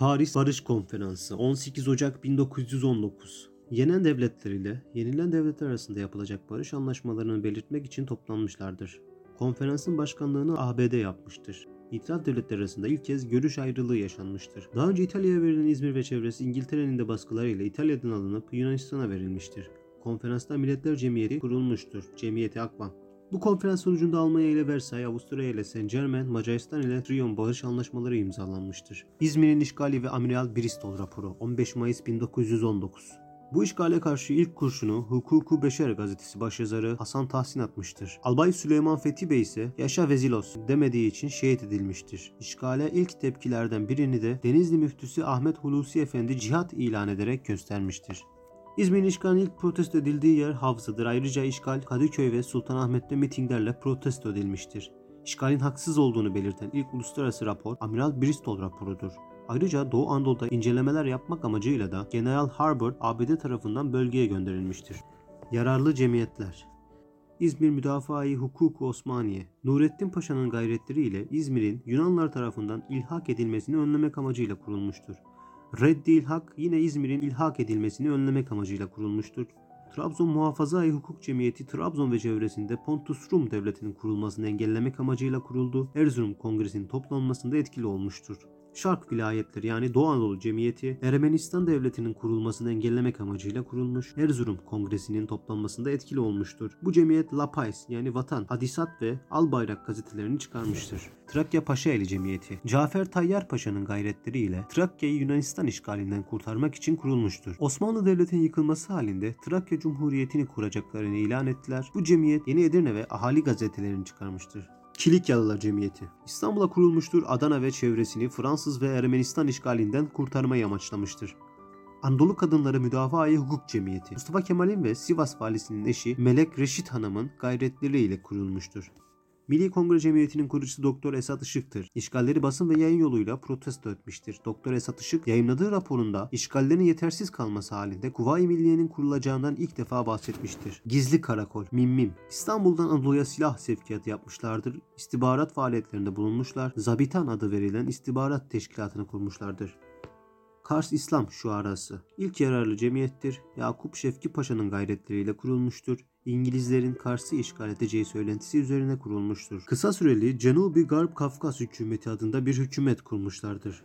Paris Barış Konferansı 18 Ocak 1919 Yenen devletler ile yenilen devletler arasında yapılacak barış anlaşmalarını belirtmek için toplanmışlardır. Konferansın başkanlığını ABD yapmıştır. İtilaf devletleri arasında ilk kez görüş ayrılığı yaşanmıştır. Daha önce İtalya'ya verilen İzmir ve çevresi İngiltere'nin de baskılarıyla İtalya'dan alınıp Yunanistan'a verilmiştir. Konferansta Milletler Cemiyeti kurulmuştur. Cemiyeti Akban. Bu konferans sonucunda Almanya ile Versay, Avusturya ile Saint Germain, Macaristan ile Trion barış anlaşmaları imzalanmıştır. İzmir'in işgali ve Amiral Bristol raporu 15 Mayıs 1919. Bu işgale karşı ilk kurşunu Hukuku Beşer gazetesi başyazarı Hasan Tahsin atmıştır. Albay Süleyman Fethi Bey ise yaşa vezilos demediği için şehit edilmiştir. İşgale ilk tepkilerden birini de Denizli müftüsü Ahmet Hulusi Efendi cihat ilan ederek göstermiştir. İzmir'in işgalinin ilk protesto edildiği yer Havza'dır. Ayrıca işgal Kadıköy ve Sultanahmet'te mitinglerle protesto edilmiştir. İşgalin haksız olduğunu belirten ilk uluslararası rapor Amiral Bristol raporudur. Ayrıca Doğu Anadolu'da incelemeler yapmak amacıyla da General Harbord ABD tarafından bölgeye gönderilmiştir. Yararlı cemiyetler İzmir Müdafaa-i Hukuku Osmaniye, Nurettin Paşa'nın gayretleriyle İzmir'in Yunanlar tarafından ilhak edilmesini önlemek amacıyla kurulmuştur. Reddi İlhak yine İzmir'in ilhak edilmesini önlemek amacıyla kurulmuştur. Trabzon Muhafaza-i Hukuk Cemiyeti Trabzon ve çevresinde Pontus Rum Devleti'nin kurulmasını engellemek amacıyla kuruldu. Erzurum Kongresi'nin toplanmasında etkili olmuştur. Şark vilayetleri yani Doğu Anadolu Cemiyeti Ermenistan Devleti'nin kurulmasını engellemek amacıyla kurulmuş Erzurum Kongresi'nin toplanmasında etkili olmuştur. Bu cemiyet La Pais yani Vatan, Hadisat ve Al Bayrak gazetelerini çıkarmıştır. Trakya Paşaeli Cemiyeti Cafer Tayyar Paşa'nın gayretleriyle Trakya'yı Yunanistan işgalinden kurtarmak için kurulmuştur. Osmanlı Devleti'nin yıkılması halinde Trakya Cumhuriyeti'ni kuracaklarını ilan ettiler. Bu cemiyet Yeni Edirne ve Ahali gazetelerini çıkarmıştır. Kilikyalılar Cemiyeti İstanbul'a kurulmuştur Adana ve çevresini Fransız ve Ermenistan işgalinden kurtarmayı amaçlamıştır. Anadolu Kadınları Müdafaa-i Hukuk Cemiyeti Mustafa Kemal'in ve Sivas valisinin eşi Melek Reşit Hanım'ın gayretleriyle kurulmuştur. Milli Kongre Cemiyeti'nin kurucusu Doktor Esat Işık'tır. İşgalleri basın ve yayın yoluyla protesto etmiştir. Doktor Esat Işık yayınladığı raporunda işgallerin yetersiz kalması halinde Kuvayi Milliye'nin kurulacağından ilk defa bahsetmiştir. Gizli Karakol, Mimmim. İstanbul'dan Anadolu'ya silah sevkiyatı yapmışlardır. İstihbarat faaliyetlerinde bulunmuşlar. Zabitan adı verilen istihbarat teşkilatını kurmuşlardır. Kars İslam Şuarası ilk yararlı cemiyettir. Yakup Şefki Paşa'nın gayretleriyle kurulmuştur. İngilizlerin Kars'ı işgal edeceği söylentisi üzerine kurulmuştur. Kısa süreli Cenubi Garp Kafkas hükümeti adında bir hükümet kurmuşlardır.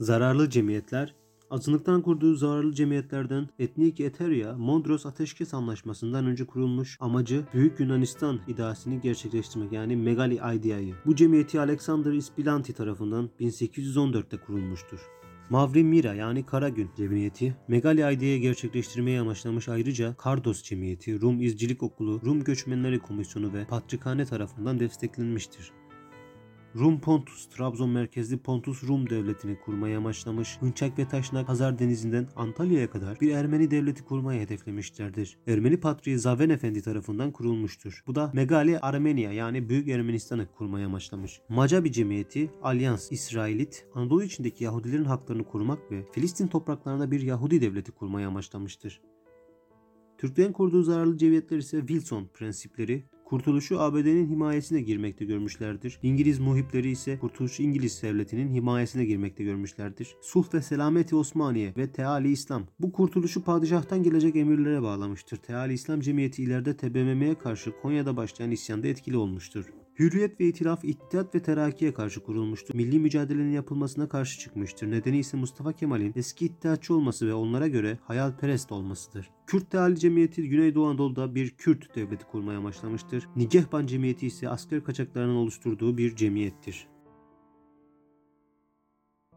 Zararlı cemiyetler Azınlıktan kurduğu zararlı cemiyetlerden Etnik Eteria, Mondros Ateşkes Anlaşması'ndan önce kurulmuş amacı Büyük Yunanistan ideasını gerçekleştirmek yani Megali Idea'yı. Bu cemiyeti Alexander Ispilanti tarafından 1814'te kurulmuştur. Mavri Mira yani Kara Gün Cemiyeti, Megali Aide'yi gerçekleştirmeye amaçlamış ayrıca Kardos Cemiyeti, Rum İzcilik Okulu, Rum Göçmenleri Komisyonu ve Patrikhane tarafından desteklenmiştir. Rum Pontus, Trabzon merkezli Pontus Rum devletini kurmaya amaçlamış, Hınçak ve Taşnak Hazar Denizi'nden Antalya'ya kadar bir Ermeni devleti kurmayı hedeflemişlerdir. Ermeni Patriği Zaven Efendi tarafından kurulmuştur. Bu da Megali Armenia yani Büyük Ermenistan'ı kurmaya amaçlamış. Macabi Cemiyeti, Alyans, İsrailit, Anadolu içindeki Yahudilerin haklarını korumak ve Filistin topraklarında bir Yahudi devleti kurmaya amaçlamıştır. Türklerin kurduğu zararlı cemiyetler ise Wilson prensipleri, Kurtuluşu ABD'nin himayesine girmekte görmüşlerdir. İngiliz muhipleri ise kurtuluşu İngiliz devletinin himayesine girmekte görmüşlerdir. Sulh ve Selameti Osmaniye ve Teali İslam bu kurtuluşu padişahtan gelecek emirlere bağlamıştır. Teali İslam Cemiyeti ileride TBMM'ye karşı Konya'da başlayan isyanda etkili olmuştur. Hürriyet ve İtilaf İttihat ve Terakki'ye karşı kurulmuştur. Milli mücadelenin yapılmasına karşı çıkmıştır. Nedeni ise Mustafa Kemal'in eski iddiatçı olması ve onlara göre hayalperest olmasıdır. Kürt Teali Cemiyeti Güneydoğu Anadolu'da bir Kürt devleti kurmaya amaçlamıştır. Nigehban Cemiyeti ise asker kaçaklarının oluşturduğu bir cemiyettir.